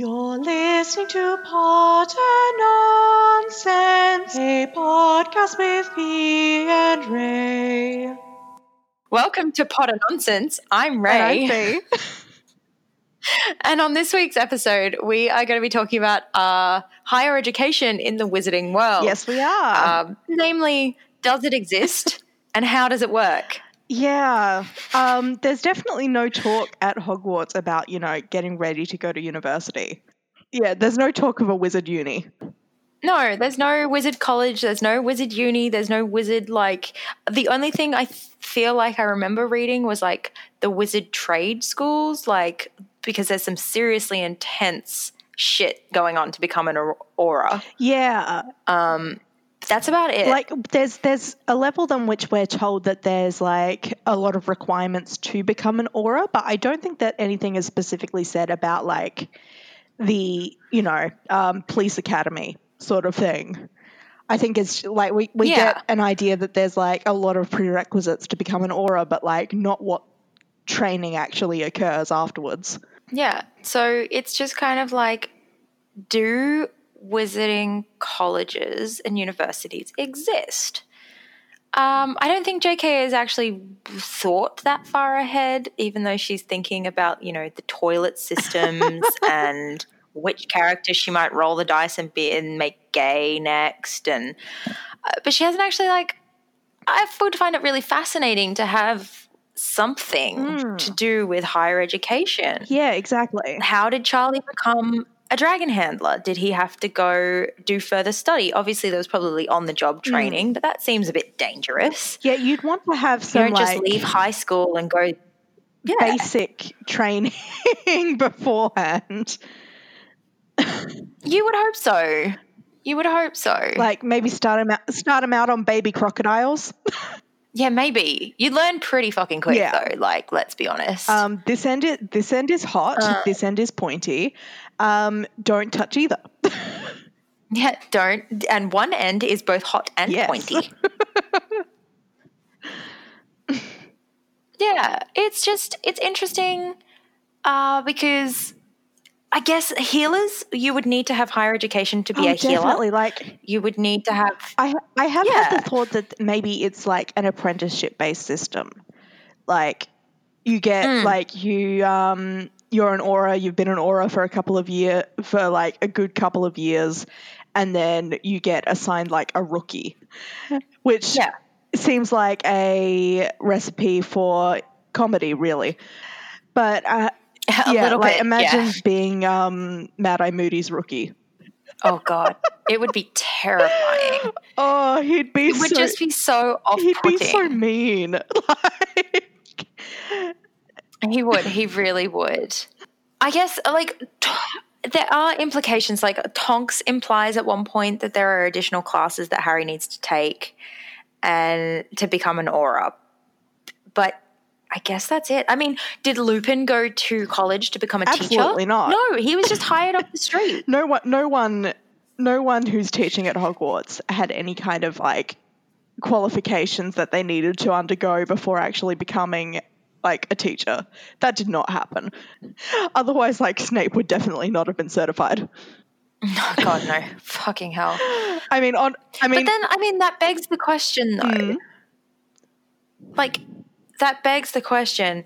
You're listening to Potter Nonsense, a podcast with Fee and Ray. Welcome to Potter Nonsense. I'm Ray. And I'm. And on this week's episode, we are going to be talking about uh, higher education in the wizarding world. yes, we are. Um, namely, does it exist and how does it work? Yeah. Um, there's definitely no talk at Hogwarts about, you know, getting ready to go to university. Yeah, there's no talk of a wizard uni. No, there's no wizard college, there's no wizard uni, there's no wizard like. The only thing I th- feel like I remember reading was like the wizard trade schools, like because there's some seriously intense shit going on to become an Auror. Yeah. Um, that's about it. like there's there's a level on which we're told that there's like a lot of requirements to become an Auror but i don't think that anything is specifically said about like the you know um, police academy sort of thing i think it's like we, we Yeah. get an idea that there's like a lot of prerequisites to become an Auror but like not what training actually occurs afterwards Yeah. So it's just kind of like do wizarding colleges and universities exist? Um, I don't think JK has actually thought that far ahead, even though she's thinking about, you know, the toilet systems and which character she might roll the dice and be and make gay next. And uh, but she hasn't actually like. I would find it really fascinating to have something Mm. to do with higher education yeah exactly how did Charlie become a dragon handler? Did he have to go do further study? Obviously, there was probably on the job training, but that seems a bit dangerous. yeah you'd want to have You some don't just like leave high school and go. Yeah, basic training beforehand you would hope so. You would hope so. like maybe start them out, start 'em out on baby crocodiles. yeah, maybe you learn pretty fucking quick Yeah. though. Like, let's be honest. Um, this end is, this end is hot. Uh. this end is pointy. Um, don't touch either. yeah, don't. And one end is both hot and Yes. pointy. yeah, it's just it's interesting uh, because I guess healers you would need to have higher education to be Oh, a healer. definitely. Like You would need to have I I have had the thought that maybe it's like an apprenticeship based system. Like you get Mm. like you um you're an Auror, you've been an Auror for a couple of year for like a good couple of years and then you get assigned like a rookie. Which Yeah. seems like a recipe for comedy really. But uh, a yeah, little like bit. imagine yeah. being um Mad Eye Moody's rookie. Oh god, it would be terrifying. Oh, he'd be It would just be so He'd be so mean. like, He would. He really would. I guess, uh, like, t- there are implications. Like, Tonks implies at one point that there are additional classes that Harry needs to take and to become an Auror. But I guess that's it. I mean, did Lupin go to college to become a teacher? Absolutely not. No, he was just hired off the street. no one, no one, no one who's teaching at Hogwarts had any kind of like qualifications that they needed to undergo before actually becoming like a teacher. That did not happen. Otherwise, like Snape would definitely not have been certified. Oh, God, no. Fucking hell. I mean, on. I mean, but then, I mean, that begs the question, though. Mm. Like, that begs the question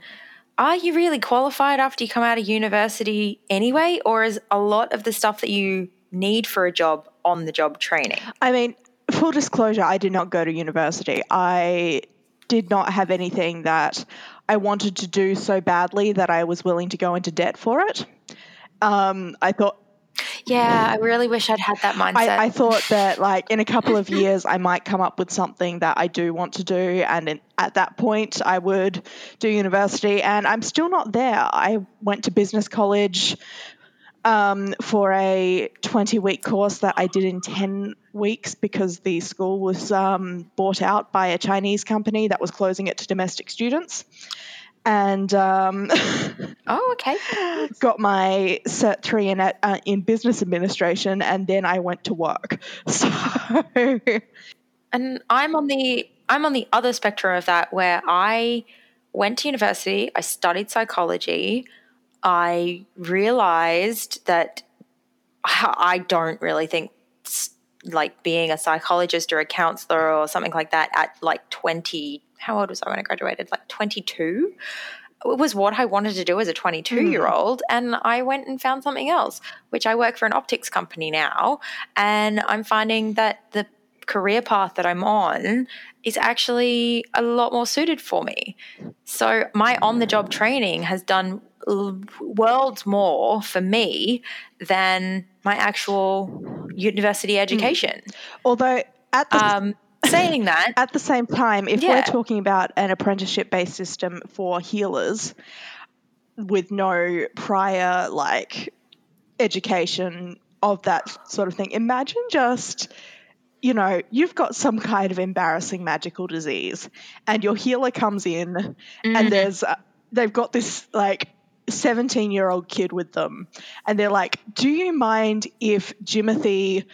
are you really qualified after you come out of university anyway? Or is a lot of the stuff that you need for a job on the job training? I mean, full disclosure, I did not go to university. I did not have anything that I wanted to do so badly that I was willing to go into debt for it. Um, I thought Yeah, I really wish I'd had that mindset. I, I thought that like in a couple of years I might come up with something that I do want to do, and in, at that point I would do university. And I'm still not there. I went to business college um, for a 20 week course that I did in 10 weeks because the school was um, bought out by a Chinese company that was closing it to domestic students. And um, oh, okay. got my cert three in uh, in business administration, and then I went to work. So And I'm on the I'm on the other spectrum of that where I went to university, I studied psychology, I realized that I don't really think like being a psychologist or a counselor or something like that at like 20 how old was I when I graduated? Like 22. It was what I wanted to do as a 22 mm. year old. And I went and found something else, which I work for an optics company now. And I'm finding that the career path that I'm on is actually a lot more suited for me. So my on the job training has done worlds more for me than my actual university hmm. education. Mm. Although at the um, saying that at the same time, if yeah. we're talking about an apprenticeship based system for healers with no prior like education of that sort of thing, imagine just you know, you've got some kind of embarrassing magical disease, and your healer comes in, mm. and there's uh, they've got this like 17 year old kid with them, and they're like, "Do you mind if Jimothy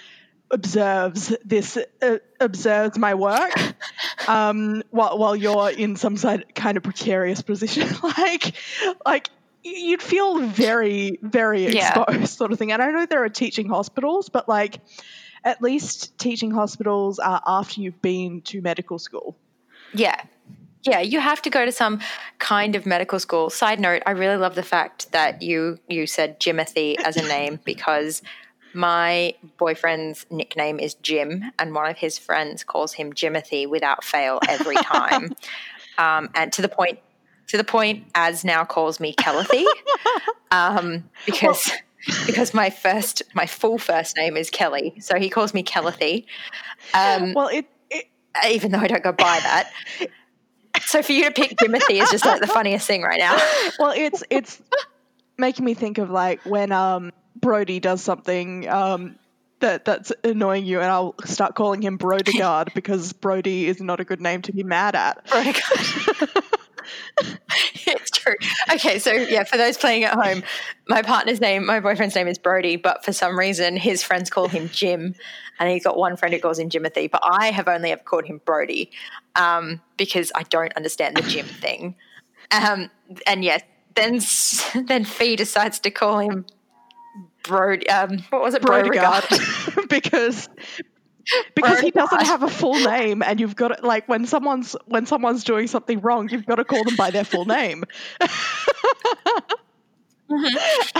observes this uh, observes my work um, while while you're in some side, kind of precarious position?" like, like you'd feel very very exposed, yeah. sort of thing. And I know there are teaching hospitals, but like at least teaching hospitals are after you've been to medical school. Yeah. Yeah, you have to go to some kind of medical school. Side note, I really love the fact that you you said Jimothy as a name because my boyfriend's nickname is Jim, and one of his friends calls him Jimothy without fail every time. um, and to the point, to the point, as now calls me Kellethy, um, because. Well, because my first, my full first name is Kelly, so he calls me Kelly. Um, well, it, it, even though I don't go by that. So for you to pick Timothy is just like the funniest thing right now. Well, it's it's making me think of like when um, Brody does something um, that that's annoying you, and I'll start calling him Brodegard because Brody is not a good name to be mad at. Brodigard. it's true. Okay, so yeah, for those playing at home, my partner's name, my boyfriend's name is Brody, but for some reason his friends call him Jim, and he's got one friend who calls him Jimothy, but I have only ever called him Brody um, because I don't understand the Jim thing. Um, and yes, then then Fee decides to call him Brody. Um, what was it? Brodigard, because because he doesn't have a full name and you've got to, like when someone's when someone's doing something wrong you've got to call them by their full name. Mm-hmm.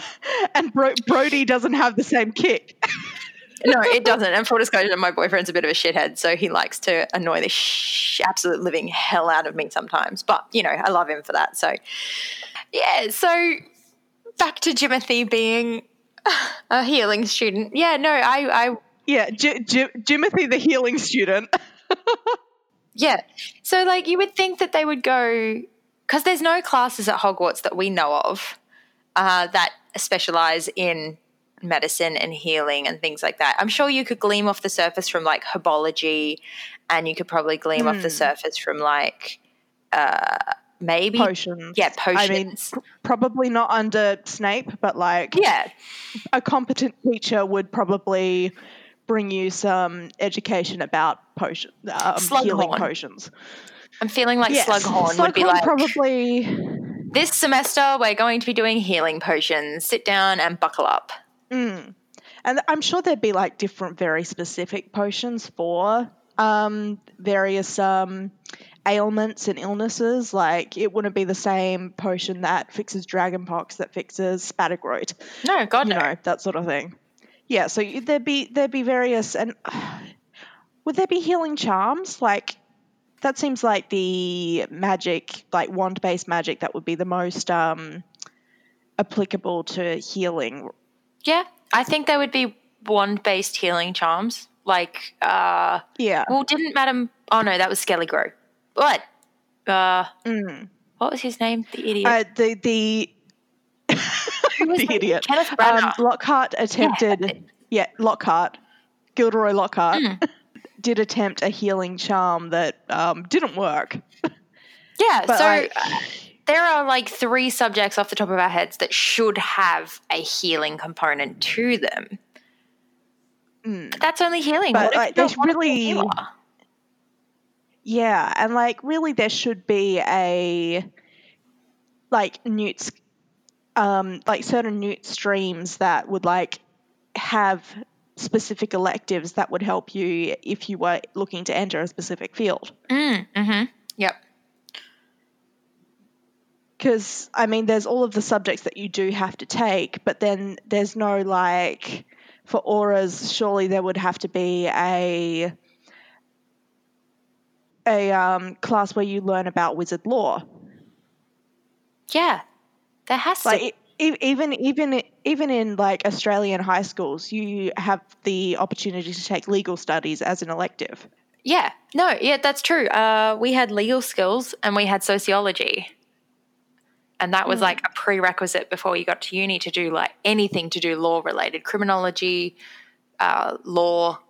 and Bro- brody doesn't have the same kick. No it doesn't. And full disclosure my boyfriend's a bit of a shithead so he likes to annoy the sh- absolute living hell out of me sometimes. But you know i love him for that so yeah so back to jimothy being a healing student. Yeah no i i yeah, J- J- Jimothy, the healing student. yeah. So, like, you would think that they would go, because there's no classes at Hogwarts that we know of uh, that specialize in medicine and healing and things like that. I'm sure you could gleam off the surface from like herbology, and you could probably gleam mm. off the hmm. surface from like uh, maybe potions. Yeah, potions. I mean, probably not under Snape, but like yeah, a competent teacher would probably bring you some education about potion, um, healing potions. I'm feeling like yes. Slughorn, Slughorn would be like probably this semester we're going to be doing healing potions. Sit down and buckle up. Mm. And I'm sure there'd be like different, very specific potions for um, various um, ailments and illnesses. Like it wouldn't be the same potion that fixes dragonpox that fixes spattergroit. No, God, you no. know that sort of thing. Yeah, so there'd be there'd be various and uh, would there be healing charms? Like that seems like the magic, like wand based magic, that would be the most um, applicable to healing. Yeah, I think there would be wand based healing charms. Like, uh, yeah. Well, didn't Madam? Oh no, that was Skele-Gro. What? Uh, mm. what was his name? The idiot. Uh, the the the idiot. Kenneth Um, Lockhart attempted. Yeah, yeah Lockhart, Gilderoy Lockhart, mm. did attempt a healing charm that um, didn't work. Yeah, but so I, uh, there are like three subjects off the top of our heads that should have a healing component to them. Mm. But that's only healing. But like, there's really, yeah, and like really, there should be a like Newt's um, like certain new streams that would like have specific electives that would help you if you were looking to enter a specific field. Mm, mm-hmm. Yep. Because, I mean, there's all of the subjects that you do have to take, but then there's no like, for Aurors, surely there would have to be a a um, class where you learn about wizard law. Yeah. There has Like to. e- even even even in like Australian high schools, you have the opportunity to take legal studies as an elective. Yeah. No, yeah, that's true. Uh, we had legal skills and we had sociology. And that was like a prerequisite before you got to uni to do like anything to do law related, criminology, uh, law.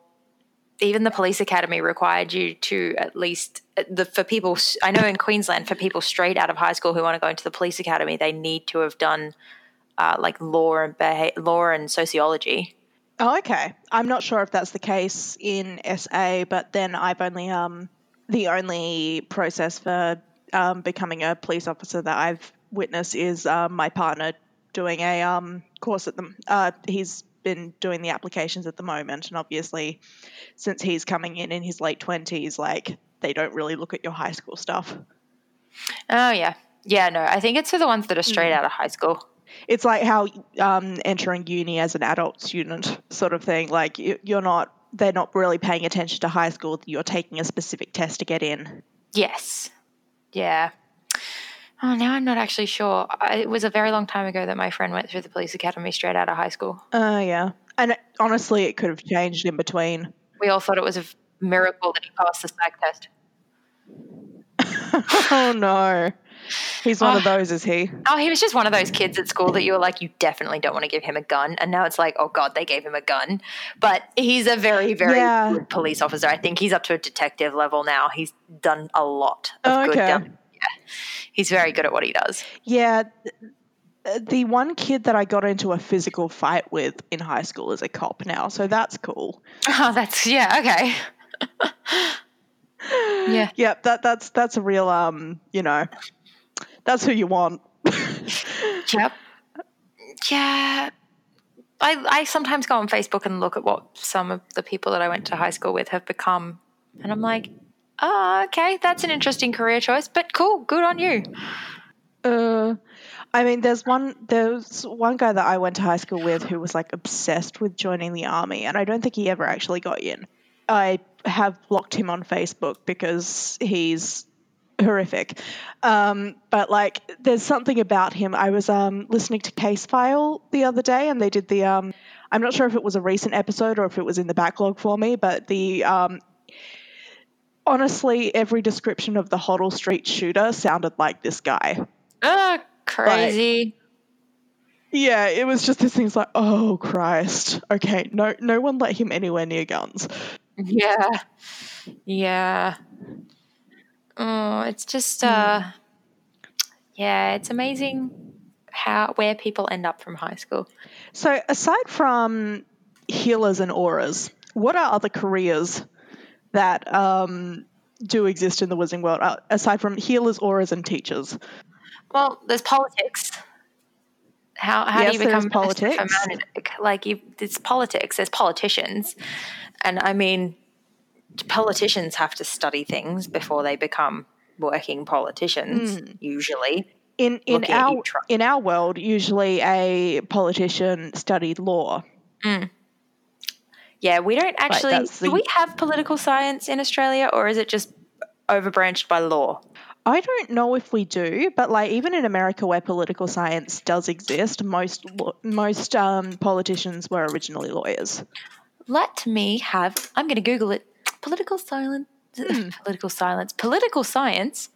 Even the police academy required you to at least the for people. I know in Queensland for people straight out of high school who want to go into the police academy, they need to have done uh, like law and beha- law and sociology. Oh, okay. I'm not sure if that's the case in SA, but then I've only um the only process for um, becoming a police officer that I've witnessed is um, my partner doing a um course at the. Uh, he's been doing the applications at the moment, and obviously, since he's coming in in his late twenties, like they don't really look at your high school stuff. Oh yeah, yeah. No, I think it's for the ones that are straight out of high school. It's like how um, entering uni as an adult student, sort of thing. Like you're not, they're not really paying attention to high school. You're taking a specific test to get in. Yes. Yeah. Oh, now I'm not actually sure. I, it was a very long time ago that my friend went through the police academy straight out of high school. Oh yeah, and it, honestly, it could have changed in between. We all thought it was a miracle that he passed the psych test. oh no, he's one of oh. those, is he? Oh, he was just one of those kids at school that you were like, you definitely don't want to give him a gun. And now it's like, oh God, they gave him a gun. But he's a very, very Yeah. good police officer. I think he's up to a detective level now. He's done a lot of Oh, good. okay. Yeah. He's very good at what he does. Yeah. The one kid that I got into a physical fight with in high school is a cop now, so that's cool. Oh, that's, yeah, okay. yeah. Yep, that that's that's a real um, you know, that's who you want. Yep. Yeah. I, I sometimes go on Facebook and look at what some of the people that I went to high school with have become. And I'm like, oh, okay, that's an interesting career choice, but cool, good on you. Uh, I mean, there's one there's one guy that I went to high school with who was like obsessed with joining the army, and I don't think he ever actually got in. I have blocked him on Facebook because he's horrific. Um, but like, there's something about him. I was um, listening to Case File the other day, and they did the. Um, I'm not sure if it was a recent episode or if it was in the backlog for me, but the. Honestly, every description of the Hoddle Street shooter sounded like this guy. Oh, crazy. Yeah, it was just this thing. It's like, oh Christ. Okay, no, no one let him anywhere near guns. yeah. Yeah. Oh, it's just, uh, yeah, it's amazing how, where people end up from high school. So, aside from healers and Aurors, what are other careers that um, do exist in the wizarding world uh, aside from healers, Aurors, and teachers? Well, there's politics. How how Yes, do you become a politics. Like you, it's politics. There's politicians, and I mean, politicians have to study things before they become working politicians. Hmm. Usually, In in our in our world, usually a politician studied law. Yeah. We don't actually. that's do we have political science in Australia, or is it just overbranched by law? I don't know if we do, but like even in America, where political science does exist, most most um, politicians were originally lawyers. Let me have. I'm going to Google it. Political silence. Hmm. Political silence. Political science.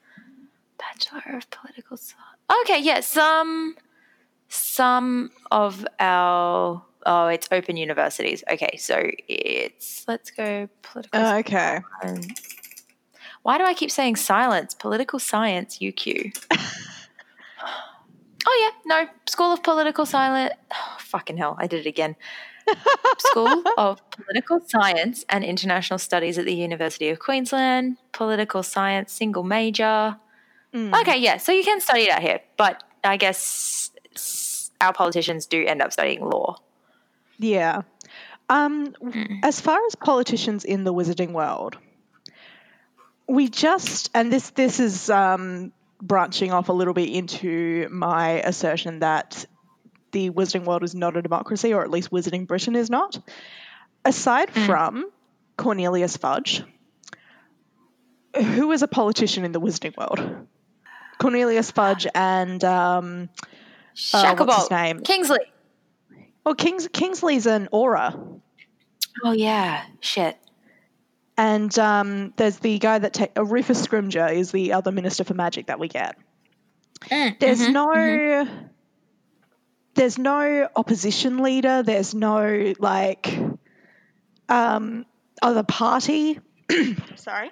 Bachelor of Political Science. Okay, yeah. Some, some of our. Oh, it's open universities. Okay, so it's let's go political. Uh, okay. science. Why do I keep saying silence? Political science, UQ. oh yeah, no. School of Political Science. Oh, fucking hell, I did it again. School of Political Science and International Studies at the University of Queensland. Political Science, single major. Mm. Okay, yeah, so you can study it out here, but I guess our politicians do end up studying law. Yeah. Um, Mm. As far as politicians in the wizarding world, we just, and this this is um, branching off a little bit into my assertion that the wizarding world is not a democracy, or at least wizarding Britain is not. Aside Mm. from Cornelius Fudge, who is a politician in the wizarding world? Cornelius Fudge and um, uh, what's his name? Kingsley. Well, Kings, Kingsley's an Auror. Oh yeah, shit. And um, there's the guy that ta- uh, Rufus Scrimgeour is the other minister for magic that we get. There's Mhm, no there's no opposition leader. There's no like um, other party. Sorry.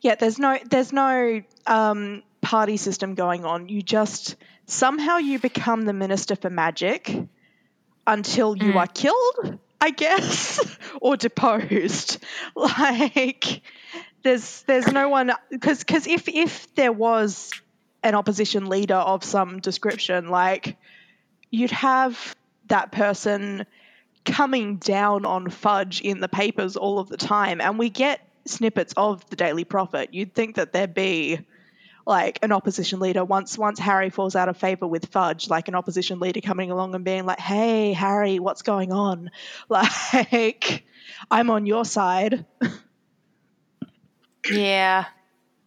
Yeah, there's no there's no um, party system going on. You just somehow you become the minister for magic until you Mm. are killed, I guess, or deposed. Like there's there's no one because because if if there was an opposition leader of some description, like you'd have that person coming down on Fudge in the papers all of the time, and we get snippets of the Daily Prophet. You'd think that there'd be like an opposition leader once once Harry falls out of favor with Fudge, like an opposition leader coming along and being like, "Hey, Harry, what's going on? Like, I'm on your side." Yeah.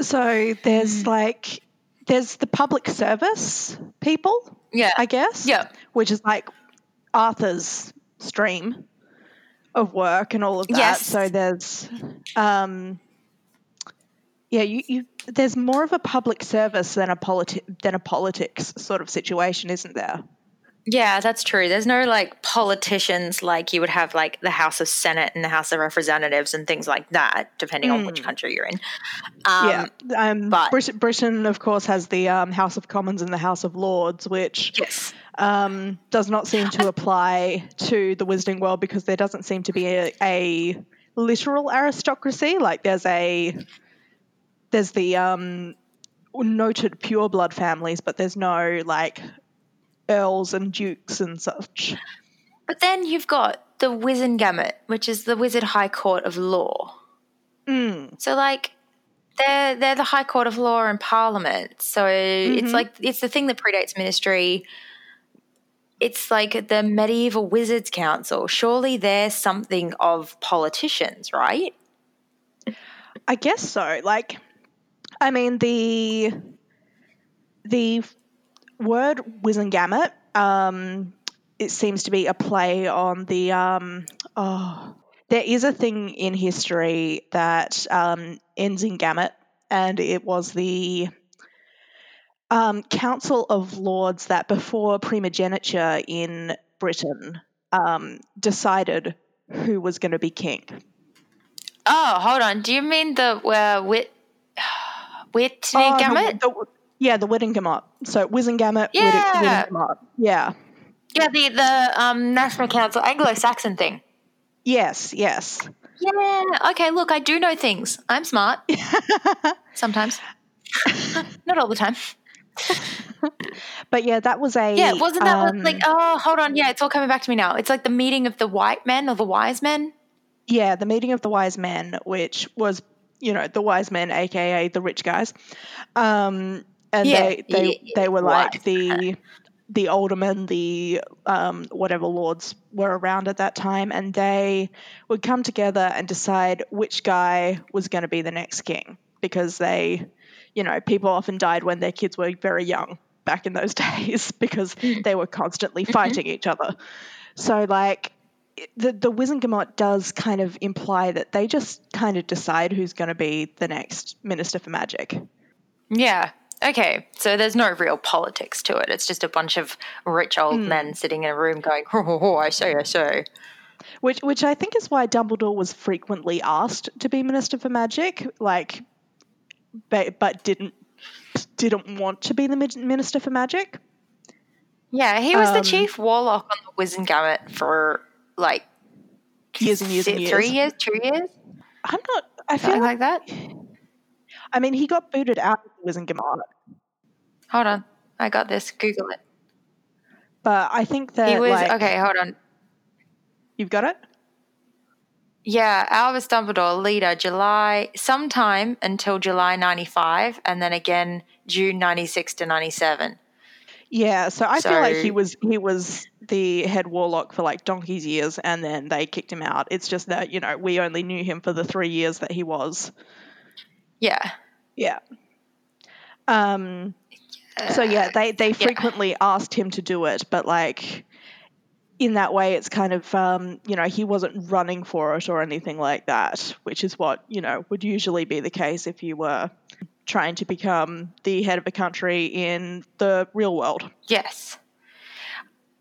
So there's like there's the public service people, Yeah. I guess. Yeah. Which is like Arthur's stream of work and all of that. Yes. So there's um yeah, you, you there's more of a public service than a politi- than a politics sort of situation, isn't there? Yeah, that's true. There's no like politicians like you would have like the House of Senate and the House of Representatives and things like that, depending on which country you're in. Um, yeah. Um, but- Brit- Britain, of course, has the um, House of Commons and the House of Lords, which Yes. um, does not seem to apply to the wizarding world because there doesn't seem to be a, a literal aristocracy. Like there's a there's the um, noted pureblood families, but there's no like earls and dukes and such. But then you've got the Wizengamot, which is the Wizard High Court of Law. Mm. So like they're they're the High Court of Law and Parliament. So it's like it's the thing that predates Ministry. It's like the medieval Wizards Council. Surely they're something of politicians, right? I guess so. Like, I mean the the word Wizengamot, um, it seems to be a play on the um, oh, there is a thing in history that um, ends in gamut, and it was the um, Council of Lords that before primogeniture in Britain um, decided who was going to be king. Oh, hold on. Do you mean the uh, Wit Whitney Oh, Gamut? the- yeah, the Witenagemot. So Wizengamot, Yeah. Witenagemot. Yeah. Yeah, the the um, National Council Anglo-Saxon thing. Yes, yes. Yeah. Okay. Look, I do know things. I'm smart. Sometimes. Not all the time. But yeah, that was a Yeah, wasn't that um, like? Oh, hold on. Yeah, it's all coming back to me now. It's like the meeting of the white men or the wise men. yeah, the meeting of the wise men, which was you know the wise men, aka the rich guys, um, and Yeah, they they yeah, they were like the the aldermen, the um, whatever lords were around at that time, and they would come together and decide which guy was going to be the next king because they, you know, people often died when their kids were very young back in those days because they were constantly fighting each other. So like the the Wizengamot does kind of imply that they just kind of decide who's going to be the next minister for magic. Yeah. Okay. So there's no real politics to it. It's just a bunch of rich old Hmm. men sitting in a room going, "Ho ho ho! I say, I say." Which which I think is why Dumbledore was frequently asked to be minister for magic, like but, but didn't didn't want to be the minister for magic. Yeah, he was the Um, chief warlock on the Wizengamot for like Years and years and si- three years. years, two years, I'm not. I feel like. like that. I mean, he got booted out He was in Wizengamot. Hold on, I got this. Google it. But I think that He was like, okay. Hold on. you've got it. Yeah, Albus Dumbledore, leader, July, sometime until July 95, and then again June 96 to 97. Yeah, so I feel like he was he was the head warlock for like donkey's years, and then they kicked him out. It's just that you know we only knew him for the three years that he was. Yeah. Yeah. Um. So yeah, they they Yeah. frequently asked him to do it, but like in that way, it's kind of um you know he wasn't running for it or anything like that, which is what you know would usually be the case if you were trying to become the head of a country in the real world. Yes.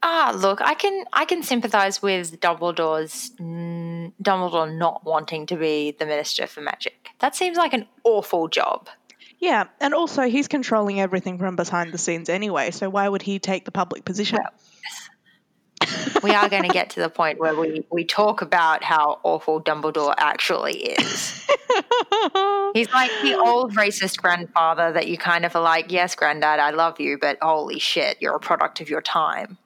Ah, look, I can I can sympathize with Dumbledore's Dumbledore not wanting to be the Minister for Magic. That seems like an awful job. Yeah, and also he's controlling everything from behind the scenes anyway, so why would he take the public position? We are going to get to the point where we, we talk about how awful Dumbledore actually is. He's like the old racist grandfather that you kind of are like, yes, granddad, I love you, but holy shit, you're a product of your time.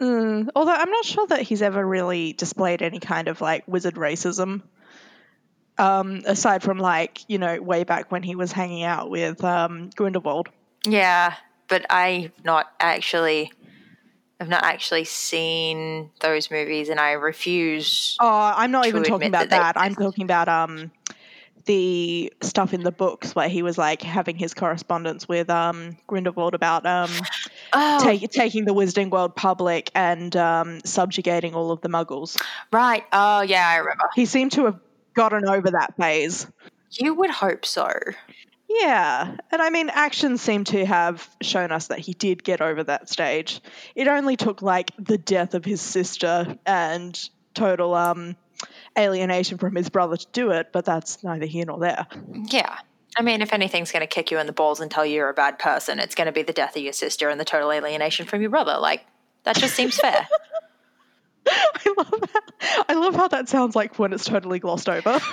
Mm, although I'm not sure that he's ever really displayed any kind of like wizard racism. Um, aside from like, you know, way back when he was hanging out with um, Grindelwald. Yeah, but I've not actually, I've not actually seen those movies, and I refuse. Oh, I'm not even talking about that that. I'm talking about um the stuff in the books where he was like having his correspondence with um Grindelwald about um Oh, take, taking the Wizarding World public and um subjugating all of the Muggles. right. Oh, yeah, I remember. He seemed to have gotten over that phase. You would hope so. Yeah, and I mean, actions seem to have shown us that he did get over that stage. It only took like the death of his sister and total um, alienation from his brother to do it, but that's neither here nor there. Yeah. I mean, if anything's going to kick you in the balls and tell you you're a bad person, it's going to be the death of your sister and the total alienation from your brother. Like, that just seems fair. I love that. I love how that sounds like when it's totally glossed over.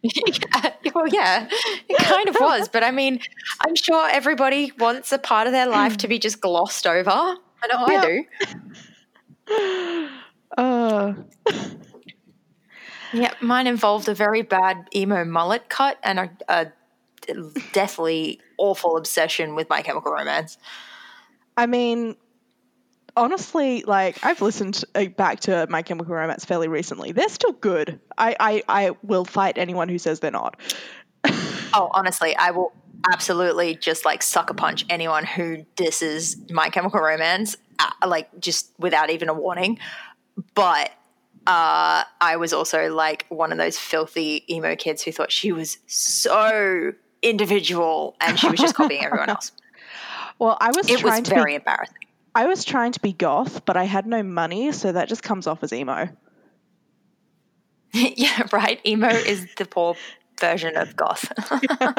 yeah, well, yeah, it kind of was. But I mean, I'm sure everybody wants a part of their life to be just glossed over. I know Yeah. I do. uh, Yeah, mine involved a very bad emo mullet cut and a, a deathly awful obsession with My Chemical Romance. I mean, honestly, like I've listened uh, back to My Chemical Romance fairly recently. They're still good. I, I, I will fight anyone who says they're not. Oh, honestly, I will absolutely just like sucker punch anyone who disses My Chemical Romance, uh, like just without even a warning. But uh, I was also like one of those filthy emo kids who thought she was so individual and she was just copying everyone else. Well, I was It was to very be, embarrassing. I was trying to be goth, but I had no money, so that just comes off as emo. yeah, right. Emo is the poor version of goth.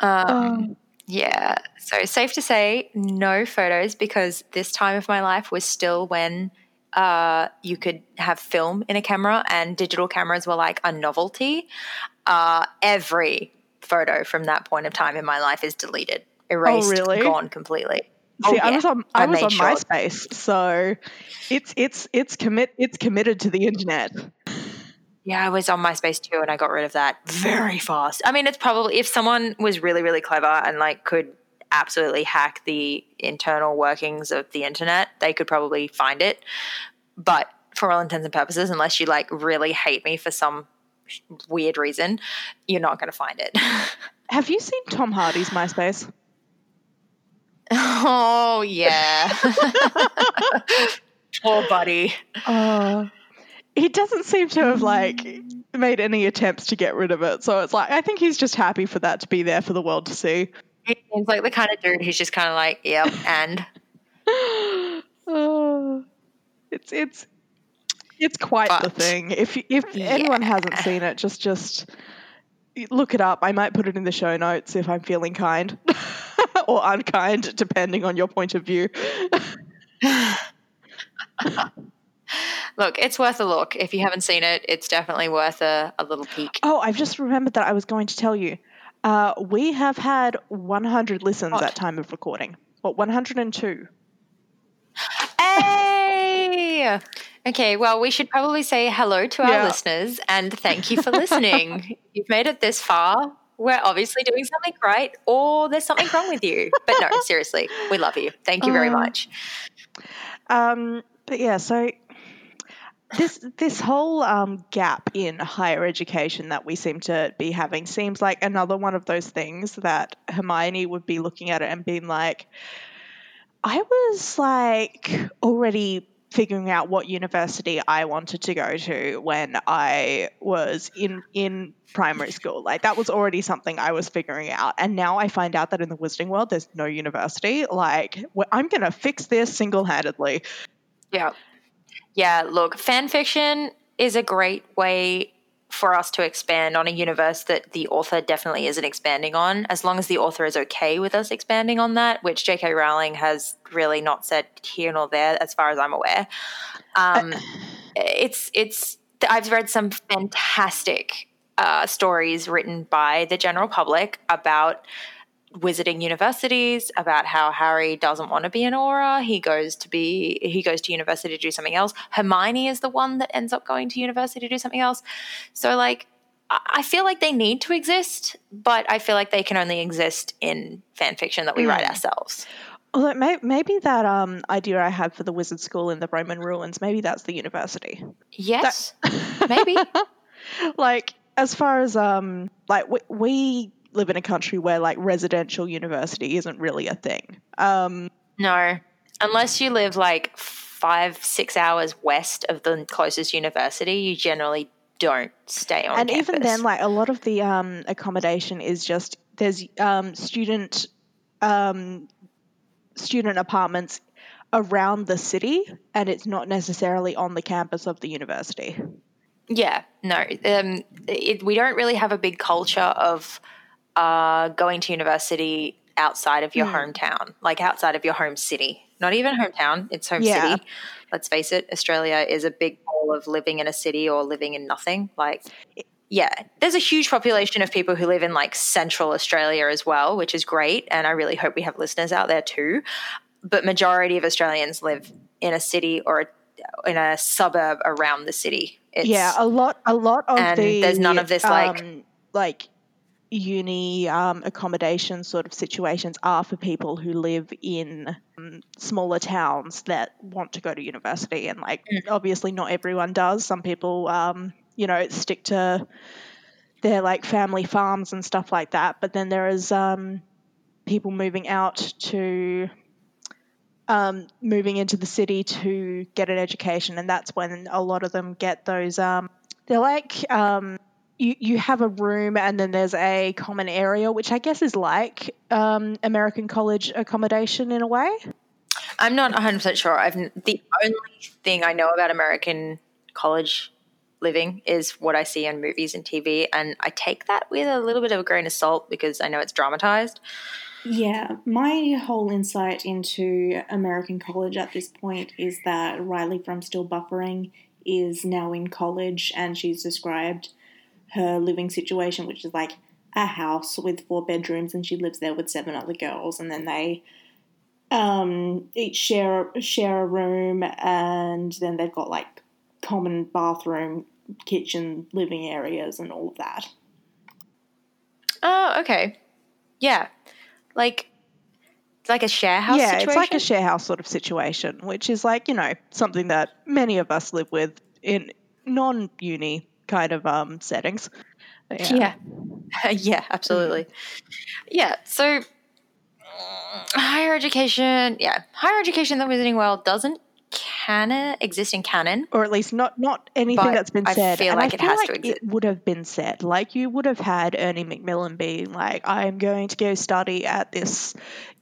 um, yeah. So safe to say, no photos because this time of my life was still when uh, you could have film in a camera and digital cameras were like a novelty. Uh, every photo from that point of time in my life is deleted, erased, really? gone completely. Oh, See, Oh, I was on I, I was on sure. MySpace, so it's it's it's commit it's committed to the internet. Yeah, I was on MySpace too, and I got rid of that very fast. I mean, it's probably if someone was really, really clever and like could absolutely hack the internal workings of the internet, they could probably find it. But for all intents and purposes, unless you like really hate me for some weird reason, you're not going to find it. Have you seen Tom Hardy's MySpace? Oh yeah, poor buddy. Uh, he doesn't seem to have like made any attempts to get rid of it. So it's like I think he's just happy for that to be there for the world to see. He seems like the kind of dude who's just kind of like, yep, and Uh, it's it's it's quite the thing. If if anyone hasn't seen it, just just look it up. I might put it in the show notes if I'm feeling kind or unkind, depending on your point of view. Look, it's worth a look. If you haven't seen it, it's definitely worth a, a little peek. Oh, I've just remembered that I was going to tell you. Uh, we have had 100 listens What? at time of recording. what 102. Hey! Okay, well, we should probably say hello to our Yeah. listeners and thank you for listening. You've made it this far. We're obviously doing something right, or there's something wrong with you. But no, seriously, we love you. Thank you very Uh, much. Um, but yeah, so this this whole um, gap in higher education that we seem to be having seems like another one of those things that Hermione would be looking at it and being like, I was like already figuring out what university I wanted to go to when I was in in primary school. Like that was already something I was figuring out. And now I find out that in the wizarding world there's no university. Like I'm to fix this single-handedly. Yeah. Yeah, look, fan fiction is a great way for us to expand on a universe that the author definitely isn't expanding on, as long as the author is okay with us expanding on that, which J.K. Rowling has really not said here nor there, as far as I'm aware. Um, it's it's I've read some fantastic uh, stories written by the general public about wizarding universities about how Harry doesn't want to be an Auror. He goes to be he goes to university to do something else. Hermione is the one that ends up going to university to do something else. So like I feel like they need to exist, but I feel like they can only exist in fan fiction that we write ourselves. Although may- maybe that um, idea I had for the wizard school in the Roman ruins, maybe that's the university. Yes. maybe. like as far as um like we, we live in a country where like residential university isn't really a thing. Um No. Unless you live like five, six hours west of the closest university, you generally don't stay on campus. and campus. even then like a lot of the um accommodation is just there's um student um student apartments around the city and it's not necessarily on the campus of the university. Yeah, no. Um, it, we don't really have a big culture of uh, going to university outside of your Hmm. hometown, like outside of your home city. Not even hometown, it's home Yeah. city. Let's face it, Australia is a big pool of living in a city or living in nothing. Like, yeah, there's a huge population of people who live in like central Australia as well, which is great. And I really hope we have listeners out there too. But majority of Australians live in a city or a, in a suburb around the city. It's, yeah, a lot a lot of and the there's none of this, like- um, like uni um, accommodation sort of situations are for people who live in um, smaller towns that want to go to university and like Mm. obviously not everyone does some people um, you know stick to their like family farms and stuff like that but then there is um, people moving out to um, moving into the city to get an education, and that's when a lot of them get those. Um, they're like um, you you have a room, and then there's a common area, which I guess is like um, American college accommodation in a way. I'm not 100% sure. I've the only thing I know about American college living is what I see in movies and TV and I take that with a little bit of a grain of salt because I know it's dramatized. Yeah, my whole insight into American college at this point is that Riley from Still Buffering is now in college and she's described her living situation, which is like a house with four bedrooms, and she lives there with seven other girls, and then they um, each share share a room, and then they've got like common bathroom, kitchen, living areas, and all of that. Oh, okay. Yeah. Like it's like a share house yeah, situation. it's like a share house sort of situation, which is like you know something that many of us live with in non-uni kind of um, settings. But Yeah. yeah, absolutely. Yeah. So higher education, yeah. Higher education in the wizarding world doesn't canon exist in canon. or at least not not anything But that's been I said. feel and like I it feel has like to exist. it would have been said. Like you would have had Ernie Macmillan being like, "I am going to go study at this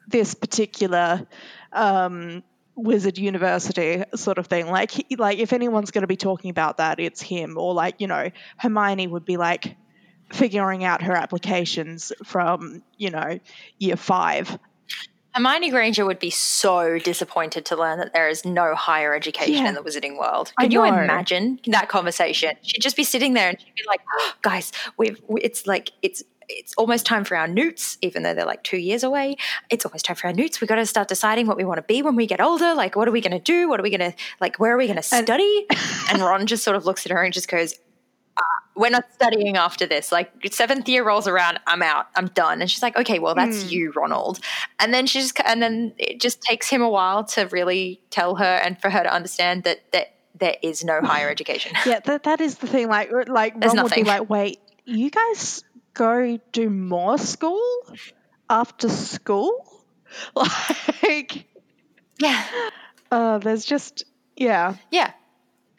this particular." Um, wizard university sort of thing like he, like if anyone's going to be talking about that it's him or like you know hermione would be like figuring out her applications from you know year five Hermione Granger would be so disappointed to learn that there is no higher education Yeah. in the wizarding world. Can you imagine that conversation? She'd just be sitting there and she'd be like, "Oh, "Guys, we've we- it's like it's it's almost time for our newts, even though they're like two years away. It's almost time for our newts. We got to start deciding what we want to be when we get older. Like, what are we going to do? What are we going to like? Where are we going to study? and Ron just sort of looks at her and just goes, uh, "We're not studying after this. Like, seventh year rolls around, I'm out. I'm done." And she's like, "Okay, well, that's Mm. you, Ronald." And then she just and then it just takes him a while to really tell her and for her to understand that that there is no higher education. Yeah, that that is the thing. Like, like There's Ron would be like, "Wait, you guys go do more school after school?" Like, yeah. uh, there's just yeah, Yeah.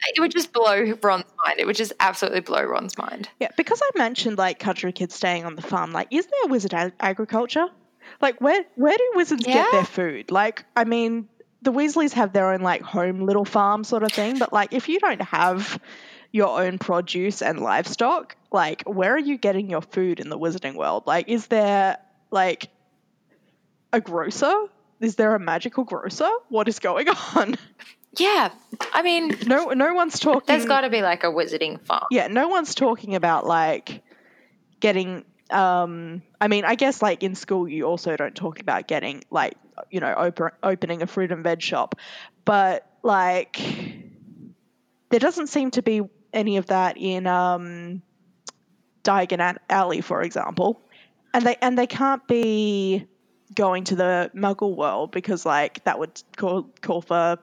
It would just blow Ron's mind. It would just absolutely blow Ron's mind. yeah. Because I mentioned like country kids staying on the farm. Like, is there wizard ag- agriculture? Like, where where do wizards get their food? Like, I mean, the Weasleys have their own like home little farm sort of thing. But like, if you don't have your own produce and livestock, like, where are you getting your food in the wizarding world? Like, is there like a grocer? Is there a magical grocer? What is going on? Yeah. I mean, No, no one's talking. there's got to be like a wizarding farm. yeah, no one's talking about like getting. Um, I mean, I guess like in school, you also don't talk about getting like you know open, opening a fruit and veg shop, but like there doesn't seem to be any of that in um, Diagon Alley, for example, and they and they can't be going to the Muggle world because like that would call call for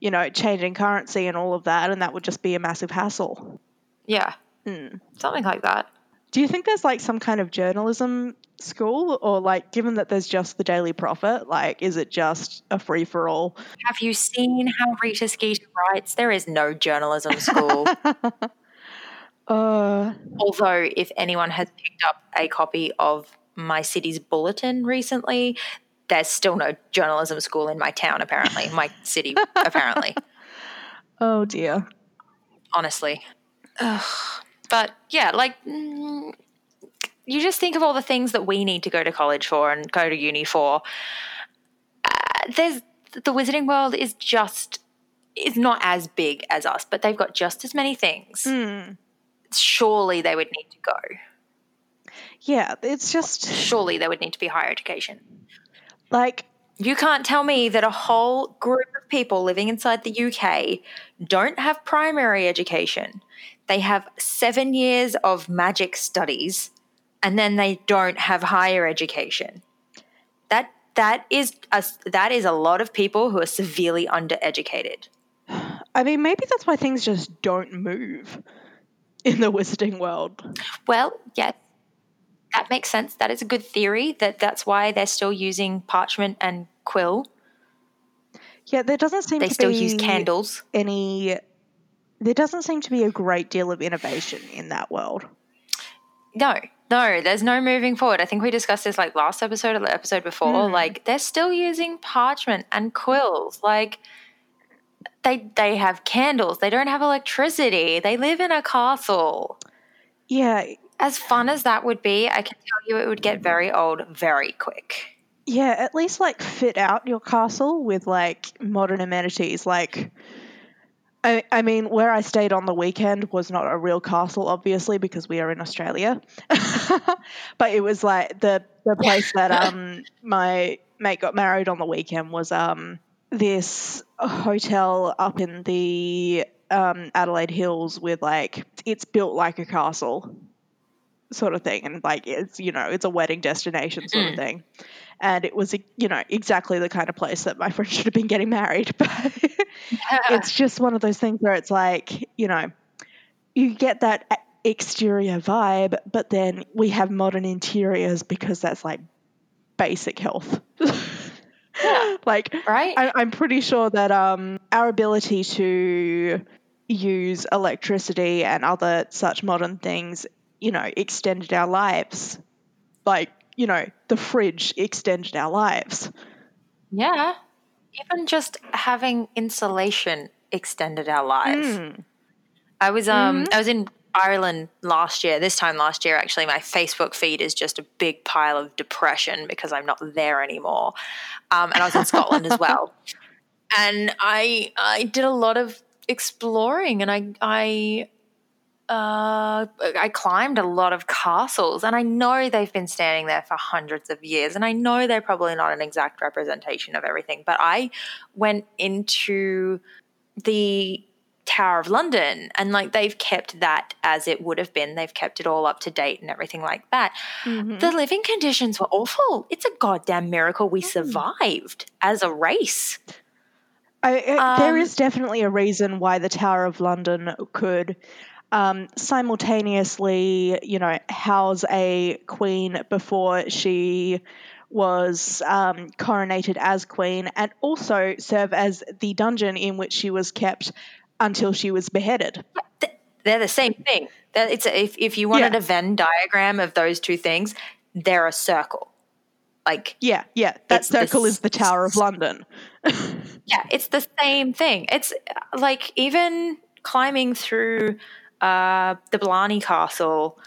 you know changing currency and all of that, and that would just be a massive hassle. Yeah. Hmm. Something like that. Do you think there's like some kind of journalism school, or like given that there's just the Daily Prophet like is it just a free for all? Have you seen how Rita Skeeter writes? There is no journalism school. Uh, Although, if anyone has picked up a copy of my city's bulletin recently, there's still no journalism school in my town, apparently. My city, apparently. oh dear. honestly. Ugh. But yeah, like mm, you just think of all the things that we need to go to college for and go to uni for. Uh, there's the wizarding world is just is not as big as us, but they've got just as many things. Hmm. Surely they would need to go. Yeah, it's just Surely there would need to be higher education. like You can't tell me that a whole group of people living inside the UK don't have primary education. They have seven years of magic studies and then they don't have higher education. That that is a, that is a lot of people who are severely undereducated. I mean, maybe that's why things just don't move in the wizarding world. Well, yes, that makes sense. That is a good theory. That that's why they're still using parchment and quill. Yeah, there doesn't seem They to still be use candles. any. There doesn't seem to be a great deal of innovation in that world. No, no, there's no moving forward. I think we discussed this like last episode or the episode before. Mm. Like they're still using parchment and quills. Like they they have candles. They don't have electricity. They live in a castle. Yeah, As fun as that would be, I can tell you it would get very old very quick. Yeah, at least like fit out your castle with like modern amenities. Like, I, I mean, where I stayed on the weekend was not a real castle, obviously, because we are in Australia. but it was like the the place that um my mate got married on the weekend was um this hotel up in the um, Adelaide Hills with like it's built like a castle sort of thing and like it's you know it's a wedding destination sort of thing and it was you know exactly the kind of place that my friend should have been getting married but it's just one of those things where it's like you know you get that exterior vibe but then we have modern interiors because that's like basic health like Right? I, I'm pretty sure that um, our ability to use electricity and other such modern things, you know, extended our lives. Like, you know, the fridge extended our lives. yeah. Even just having insulation extended our lives. I was um I was in Ireland last year. This time last year, actually, my Facebook feed is just a big pile of depression because I'm not there anymore. Um, and I was in Scotland as well, and I I did a lot of exploring, and I I Uh, I climbed a lot of castles, and I know they've been standing there for hundreds of years, and I know they're probably not an exact representation of everything. But I went into the Tower of London, and like they've kept that as it would have been. They've kept it all up to date and everything like that. Mhm. The living conditions were awful. It's a goddamn miracle we Mm. survived as a race. I, I, Um, is definitely a reason why the Tower of London could um, simultaneously, you know, house a queen before she was um, coronated as queen, and also serve as the dungeon in which she was kept until she was beheaded. They're the same thing. That it's if if you wanted Yeah. a Venn diagram of those two things, they're a circle. Like Yeah, yeah, that It's the circle is the Tower of London. yeah, it's the same thing. It's uh, like even climbing through uh, the Blarney Castle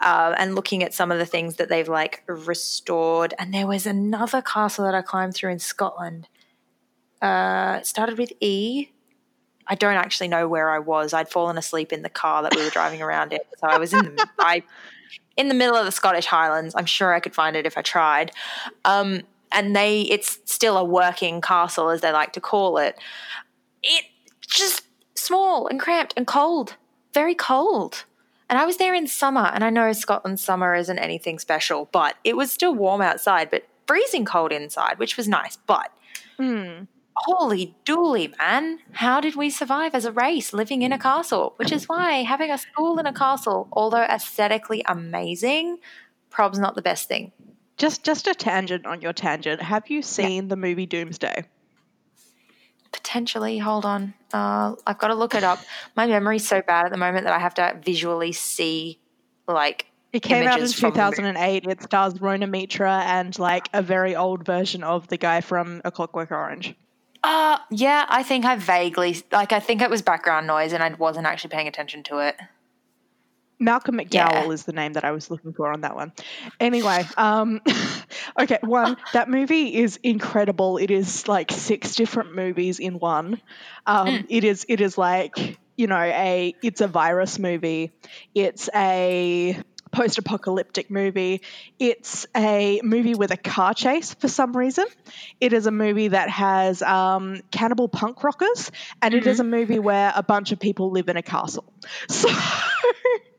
uh, and looking at some of the things that they've like restored. And there was another castle that I climbed through in Scotland. Uh, it started with E. I don't actually know where I was. I'd fallen asleep in the car that we were driving around in, so I was in the I in the middle of the Scottish Highlands. I'm sure I could find it if I tried. Um, and they, it's still a working castle, as they like to call it. It just small and cramped and cold, very cold. And I was there in summer, and I know Scotland summer isn't anything special, but it was still warm outside, but freezing cold inside, which was nice. But Hmm. holy dooly, man, how did we survive as a race living in a castle? Which is why having a school in a castle, although aesthetically amazing, prob's not the best thing. Just, just a tangent on your tangent. Have you seen the movie Doomsday? Potentially, hold on. Uh, I've got to look it up. My memory's so bad at the moment that I have to visually see, like, It came out in Images from the movie. 2008. It stars Rona Mitra and like a very old version of the guy from A Clockwork Orange. uh, yeah, I think I vaguely, like, I think it was background noise and I wasn't actually paying attention to it. Malcolm McDowell Yeah. is the name that I was looking for on that one. Anyway, um, okay, one that movie is incredible. It is like six different movies in one. Um, It is it is like you know a it's a virus movie. It's a post-apocalyptic movie. It's a movie with a car chase for some reason. It is a movie that has um, cannibal punk rockers, and it is a movie where a bunch of people live in a castle. So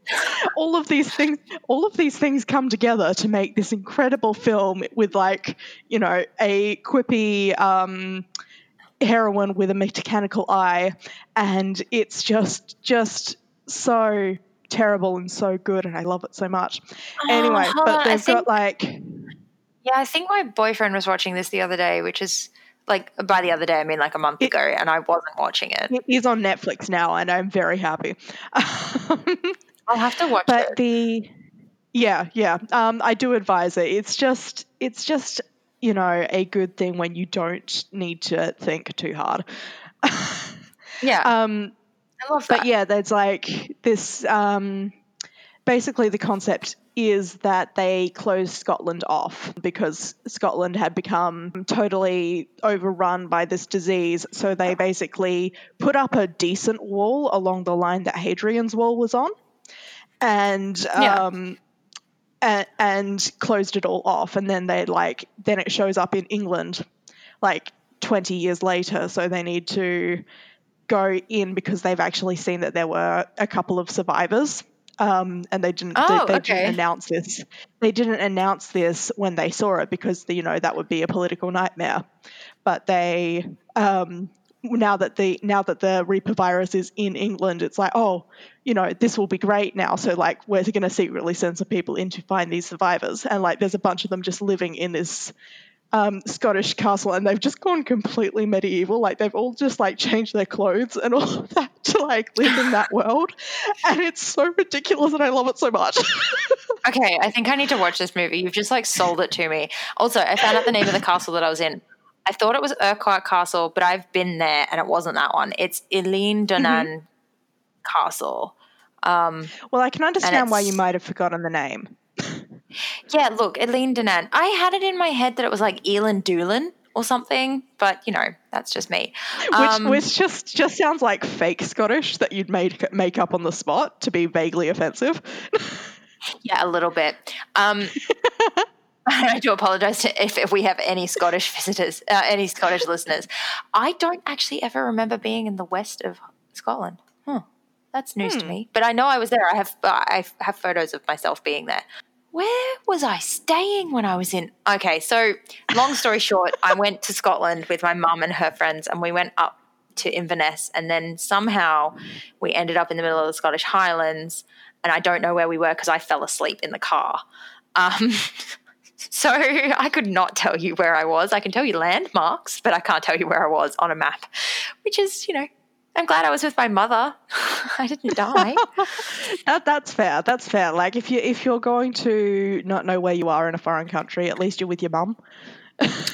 all of these things all of these things come together to make this incredible film with like you know a quippy um, heroine with a mechanical eye. And it's just just so terrible and so good and i love it so much. Anyway Oh, hold but they've think- got like Yeah, I think my boyfriend was watching this the other day, which is like by the other day, I mean like a month It- ago, and I wasn't watching it. it is on netflix now and i'm very happy I'll have to watch but it. the yeah yeah. Um, i do advise it. It's just it's just you know a good thing when you don't need to think too hard. Yeah, um, I love that. but yeah there's like this um, basically the concept is that they closed scotland off because scotland had become totally overrun by this disease. So they basically put up a decent wall along the line that hadrian's wall was on and Yeah. um, and, and closed it all off. And then they like then it shows up in england like 20 years later. So they need to go in because they've actually seen that there were a couple of survivors. Um, and they didn't Oh, they, they okay. didn't announce this. They didn't announce this when they saw it because you know that would be a political nightmare. But they um, now that the now that the Reaper virus is in England, it's like, oh, you know, this will be great now. So like, we're going to secretly send some people in to find these survivors, and like, there's a bunch of them just living in this um, Scottish castle, and they've just gone completely medieval. Like, they've all just like changed their clothes and all of that to like live in that world, and it's so ridiculous, and I love it so much. Okay, I think I need to watch this movie. You've just like sold it to me. Also, I found out the name of the castle that I was in. I thought it was Urquhart Castle, but I've been there and it wasn't that one. It's Eilean Donan Castle. Um, well, I can understand why you might have forgotten the name. yeah, look, Eilean Donan. I had it in my head that it was like Elin Doolin, or something. But you know, that's just me. Which, Um, which just just sounds like fake Scottish that you'd made make up on the spot to be vaguely offensive. Yeah, a little bit. Um, I do apologize to if, if we have any Scottish visitors, uh, any Scottish listeners. I don't actually ever remember being in the west of Scotland. Huh. That's news to me. But I know I was there. I have uh, I have photos of myself being there. Where was I staying when I was in? Okay, so long story short, I went to Scotland with my mum and her friends, and we went up to Inverness, and then somehow we ended up in the middle of the Scottish Highlands, and I don't know where we were because I fell asleep in the car. Um, so I could not tell you where I was. I can tell you landmarks, but I can't tell you where I was on a map, which is, you know, I'm glad I was with my mother. I didn't die. That, that's fair. That's fair. Like if you if you're going to not know where you are in a foreign country, at least you're with your mum.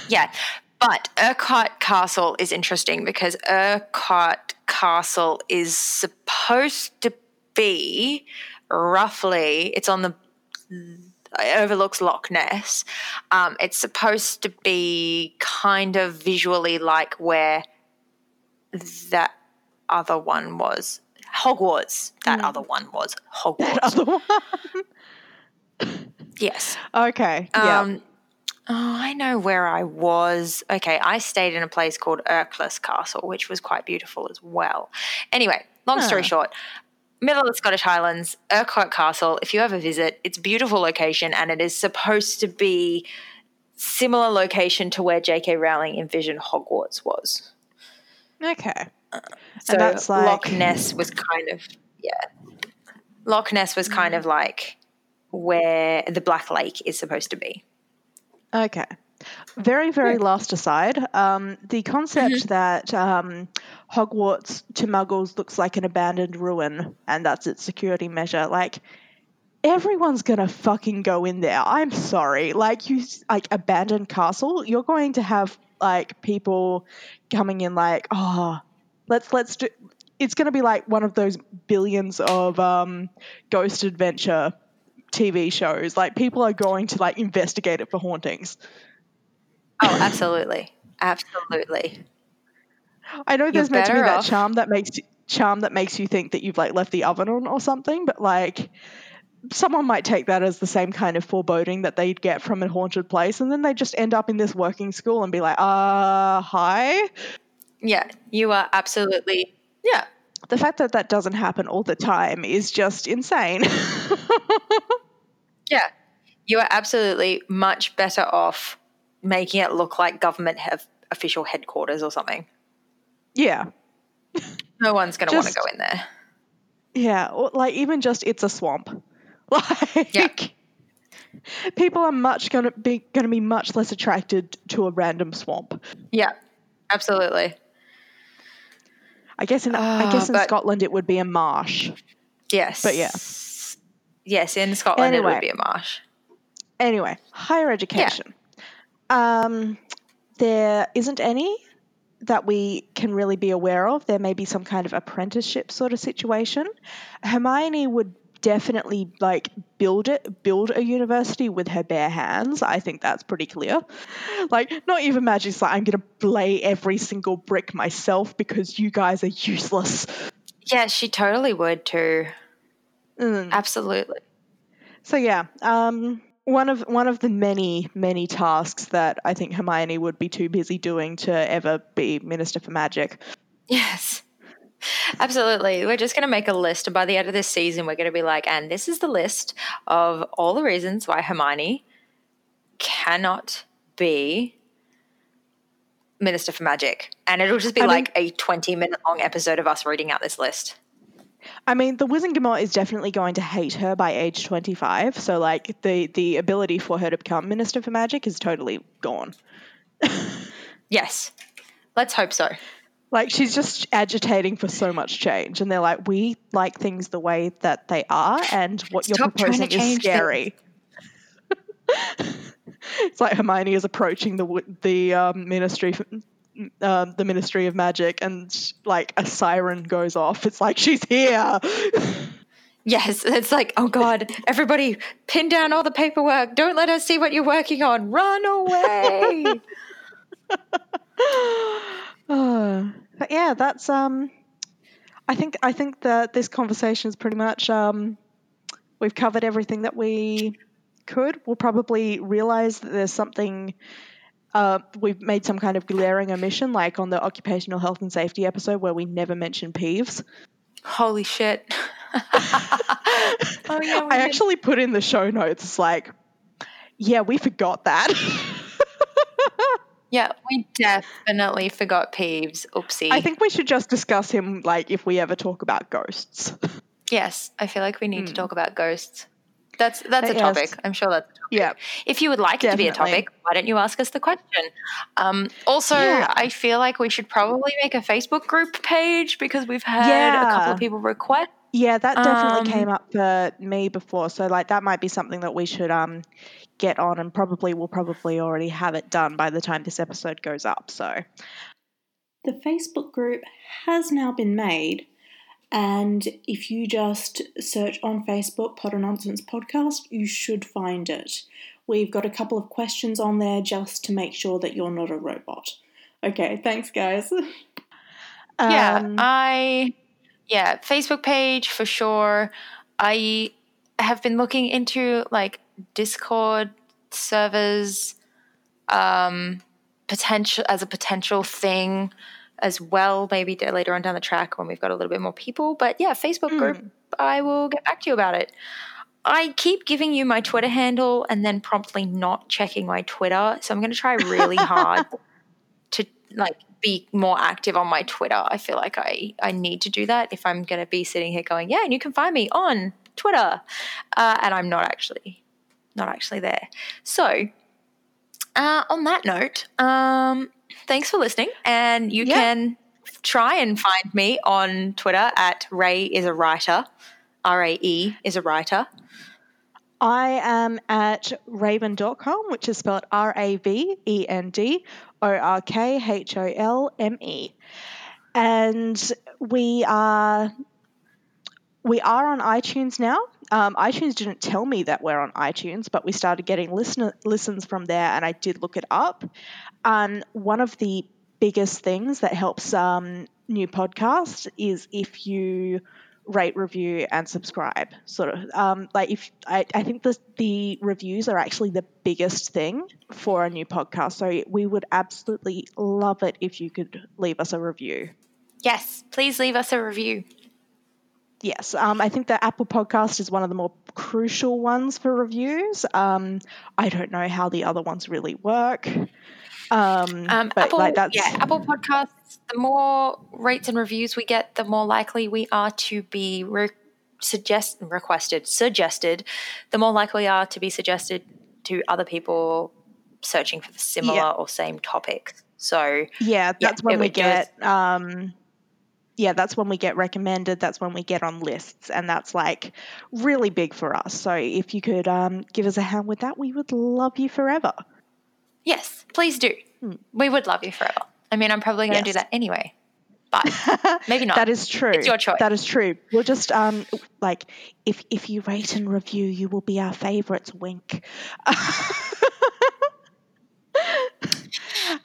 yeah. But Urquhart Castle is interesting because Urquhart Castle is supposed to be roughly, it's on the, it overlooks Loch Ness. Um, it's supposed to be kind of visually like where that other one was. Hogwarts, that other one was Hogwarts. That Other one. yes. Okay. Yeah. Um, oh, I know where I was. Okay, I stayed in a place called Ercles Castle, which was quite beautiful as well. Anyway, long story short, middle of the Scottish Highlands, Urquhart Castle. If you ever visit, it's a beautiful location, and it is supposed to be similar location to where J.K. Rowling envisioned Hogwarts was. okay. Uh, so that's Loch Ness was kind of yeah. Loch Ness was kind of mm. like where the Black Lake is supposed to be. Okay. Very, very last aside, um, the concept that um, Hogwarts to Muggles looks like an abandoned ruin and that's its security measure, like, everyone's gonna fucking go in there. I'm sorry. Like, you, like, abandoned castle, you're going to have, like, people coming in, like, oh, let's, let's do, it's gonna be like one of those billions of um, ghost adventure TV shows. Like, people are going to, like, investigate it for hauntings. Oh, absolutely. Absolutely. I know there's meant to be that off- charm that makes charm that makes you think that you've like left the oven on or something, but like someone might take that as the same kind of foreboding that they'd get from a haunted place, and then they just end up in this working school and be like, uh, hi. Yeah, you are absolutely. Yeah. The fact that that doesn't happen all the time is just insane. Yeah. You are absolutely much better off making it look like government have official headquarters or something. yeah, No one's going to want to go in there. yeah, or like even just it's a swamp. Like, people are much gonna be gonna be much less attracted to a random swamp. Yeah. Absolutely. I guess in I Ah, guess in but- Scotland it would be a marsh. Yes. But yeah. Yes, in Scotland it would be a marsh. Anyway, higher education. Um, there isn't any that we can really be aware of. There may be some kind of apprenticeship sort of situation. Hermione would definitely like build it build a university with her bare hands i think that's pretty clear like not even magic's like i'm gonna lay every single brick myself because you guys are useless Yeah, she totally would too. Mm. Absolutely. So yeah, um, one of one of the many many tasks that I think Hermione would be too busy doing to ever be Minister for Magic. Yes. Absolutely. We're just going to make a list. And by the end of this season, we're going to be like, and this is the list of all the reasons why Hermione cannot be Minister for Magic. And it'll just be I mean- like a 20 minute long episode of us reading out this list. I mean, the Wizengamot is definitely going to hate her by age twenty five. So like the the ability for her to become Minister for Magic is totally gone. Yes. Let's hope so. Like she's just agitating for so much change, and they're like, we like things the way that they are, and what you're Stop to proposing is scary. it's like Hermione is approaching the the um, ministry, um, the Ministry of Magic, and like a siren goes off. It's like she's here. Yes, it's like, oh God, everybody pin down all the paperwork. Don't let us see what you're working on. Run away. Oh, but yeah, that's um. I think I think that this conversation is pretty much um. We've covered everything that we could. We'll probably realize that there's something. Uh, we've made some kind of glaring omission, like on the occupational health and safety episode where we never mentioned peeves. Holy shit. Oh yeah, I actually put in the show notes, like, yeah, we forgot that. Yeah, we definitely forgot Peeves. Oopsie. I think we should just discuss him, like, if we ever talk about ghosts. yes, I feel like we need to talk about ghosts. That's that's a Yes. topic. I'm sure that's a topic. yeah. If you would like it to be a topic, why don't you ask us the question? Um, also, Yeah. I feel like we should probably make a Facebook group page because we've had a couple of people request. Yeah, that definitely Um, came up for me before. So like that might be something that we should um get on and probably we'll probably already have it done by the time this episode goes up. So The Facebook group has now been made, and if you just search on Facebook Potter Nonsense Podcast, you should find it. We've got a couple of questions on there just to make sure that you're not a robot. Okay, thanks, guys. yeah, um, I yeah, Facebook page for sure. I have been looking into like Discord servers um potential as a potential thing as well maybe later on down the track when we've got a little bit more people but yeah facebook group i will get back to you about it i keep giving you my twitter handle and then promptly not checking my twitter so i'm going to try really hard to like be more active on my Twitter. I feel like I I need to do that if I'm going to be sitting here going, yeah, and you can find me on Twitter, uh, and I'm not actually not actually there. So, uh, on that note, um, thanks for listening, and you Yeah. can try and find me on Twitter at Rae is a writer. R A E is a writer. I am at raven.com, which is spelled R A V E N D O R K H O L M E. And we are we are on iTunes now. Um, iTunes didn't tell me that we're on iTunes, but we started getting listen- listens from there, and I did look it up. Um, one of the biggest things that helps um, new podcasts is if you rate, review, and subscribe. Sort of um, like if I, I think the the reviews are actually the biggest thing for a new podcast. So we would absolutely love it if you could leave us a review. Yes, please leave us a review. Yes, um, I think the Apple Podcast is one of the more crucial ones for reviews. Um, I don't know how the other ones really work. Um, Um, but Apple, like that's yeah, Apple Podcasts. The more rates and reviews we get, the more likely we are to be re- suggest requested, suggested. The more likely we are to be suggested to other people searching for the similar Yeah. or same topics. So yeah, that's when we get um, yeah, that's when we get recommended. That's when we get on lists, and that's like really big for us. So if you could um, give us a hand with that, we would love you forever. Yes, please do. We would love you forever. I mean, I'm probably going to Yes. do that anyway, but maybe not. That is true. It's your choice. That is true. We'll just um like if if you rate and review, you will be our favorites. Wink.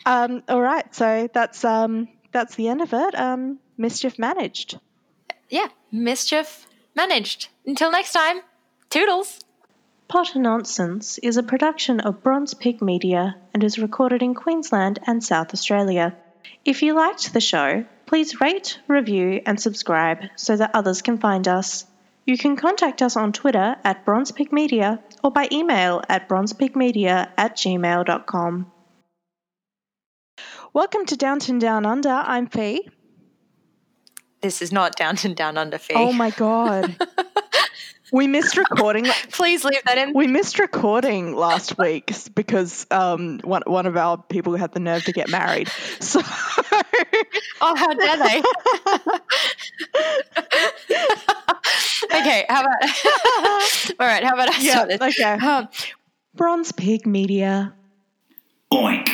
um. All right. So that's um that's the end of it. Um. Mischief managed. yeah, mischief managed. Until next time, toodles. Potter Nonsense is a production of Bronze Pig Media and is recorded in Queensland and South Australia. If you liked the show, please rate, review, and subscribe so that others can find us. You can contact us on Twitter at Bronze Pig Media or by email at bronzepigmedia at gmail.com. Welcome to Downton Down Under. I'm Fee. This is not Downton Down Under fee. Oh my god. we missed recording. Please leave that in. We missed recording last week because um, one one of our people had the nerve to get married. So Oh, how dare they? okay, how about? All right, how about I yeah, start this? okay. Um, Bronze Pig Media. Oink.